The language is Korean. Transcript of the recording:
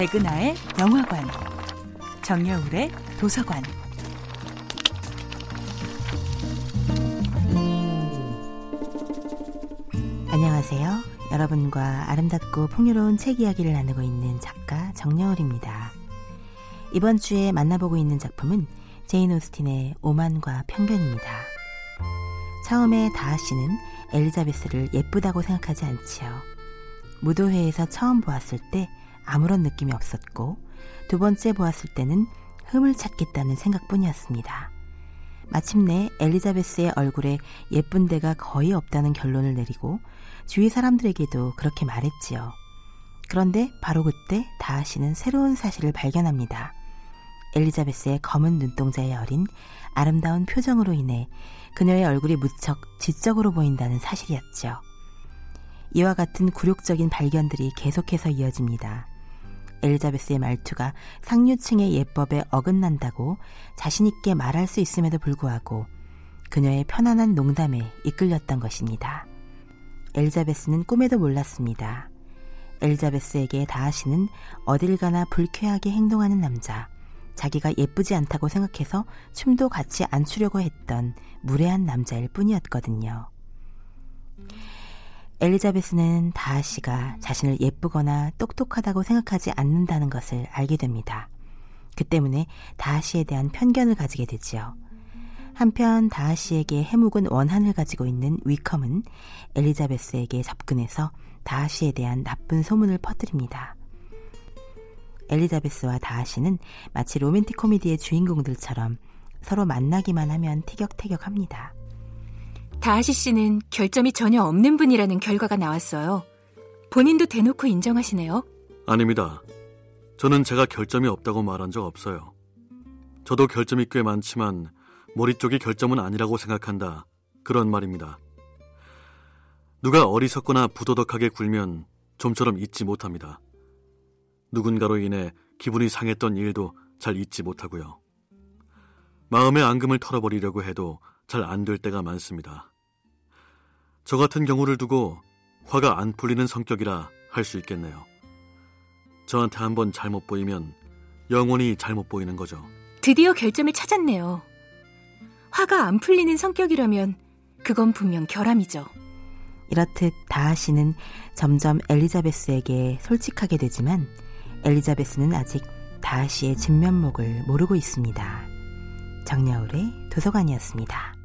백은하의 영화관, 정여울의 도서관. 안녕하세요. 여러분과 아름답고 풍요로운 책 이야기를 나누고 있는 작가 정여울입니다. 이번 주에 만나보고 있는 작품은 제인 오스틴의 오만과 편견입니다. 처음에 다하 씨는 엘리자베스를 예쁘다고 생각하지 않지요. 무도회에서 처음 보았을 때 아무런 느낌이 없었고 두 번째 보았을 때는 흠을 찾겠다는 생각뿐이었습니다. 마침내 엘리자베스의 얼굴에 예쁜 데가 거의 없다는 결론을 내리고 주위 사람들에게도 그렇게 말했지요. 그런데 바로 그때 다하 씨는 새로운 사실을 발견합니다. 엘리자베스의 검은 눈동자에 어린 아름다운 표정으로 인해 그녀의 얼굴이 무척 지적으로 보인다는 사실이었죠. 이와 같은 굴욕적인 발견들이 계속해서 이어집니다. 엘리자베스의 말투가 상류층의 예법에 어긋난다고 자신있게 말할 수 있음에도 불구하고 그녀의 편안한 농담에 이끌렸던 것입니다. 엘리자베스는 꿈에도 몰랐습니다. 엘리자베스에게 다하시는 어딜 가나 불쾌하게 행동하는 남자, 자기가 예쁘지 않다고 생각해서 춤도 같이 안 추려고 했던 무례한 남자일 뿐이었거든요. 엘리자베스는 다하 씨가 자신을 예쁘거나 똑똑하다고 생각하지 않는다는 것을 알게 됩니다. 그 때문에 다하 씨에 대한 편견을 가지게 되지요. 한편 다하 씨에게 해묵은 원한을 가지고 있는 위컴은 엘리자베스에게 접근해서 다하 씨에 대한 나쁜 소문을 퍼뜨립니다. 엘리자베스와 다하 씨는 마치 로맨틱 코미디의 주인공들처럼 서로 만나기만 하면 티격태격합니다. 다하시 씨는 결점이 전혀 없는 분이라는 결과가 나왔어요. 본인도 대놓고 인정하시네요. 아닙니다. 저는 제가 결점이 없다고 말한 적 없어요. 저도 결점이 꽤 많지만 머리 쪽이 결점은 아니라고 생각한다. 그런 말입니다. 누가 어리석거나 부도덕하게 굴면 좀처럼 잊지 못합니다. 누군가로 인해 기분이 상했던 일도 잘 잊지 못하고요. 마음의 앙금을 털어버리려고 해도 잘 안 될 때가 많습니다. 저 같은 경우를 두고 화가 안 풀리는 성격이라 할 수 있겠네요. 저한테 한번 잘못 보이면 영원히 잘못 보이는 거죠. 드디어 결점을 찾았네요. 화가 안 풀리는 성격이라면 그건 분명 결함이죠. 이렇듯 다하 씨는 점점 엘리자베스에게 솔직하게 되지만 엘리자베스는 아직 다하 씨의 진면목을 모르고 있습니다. 정여울의 도서관이었습니다.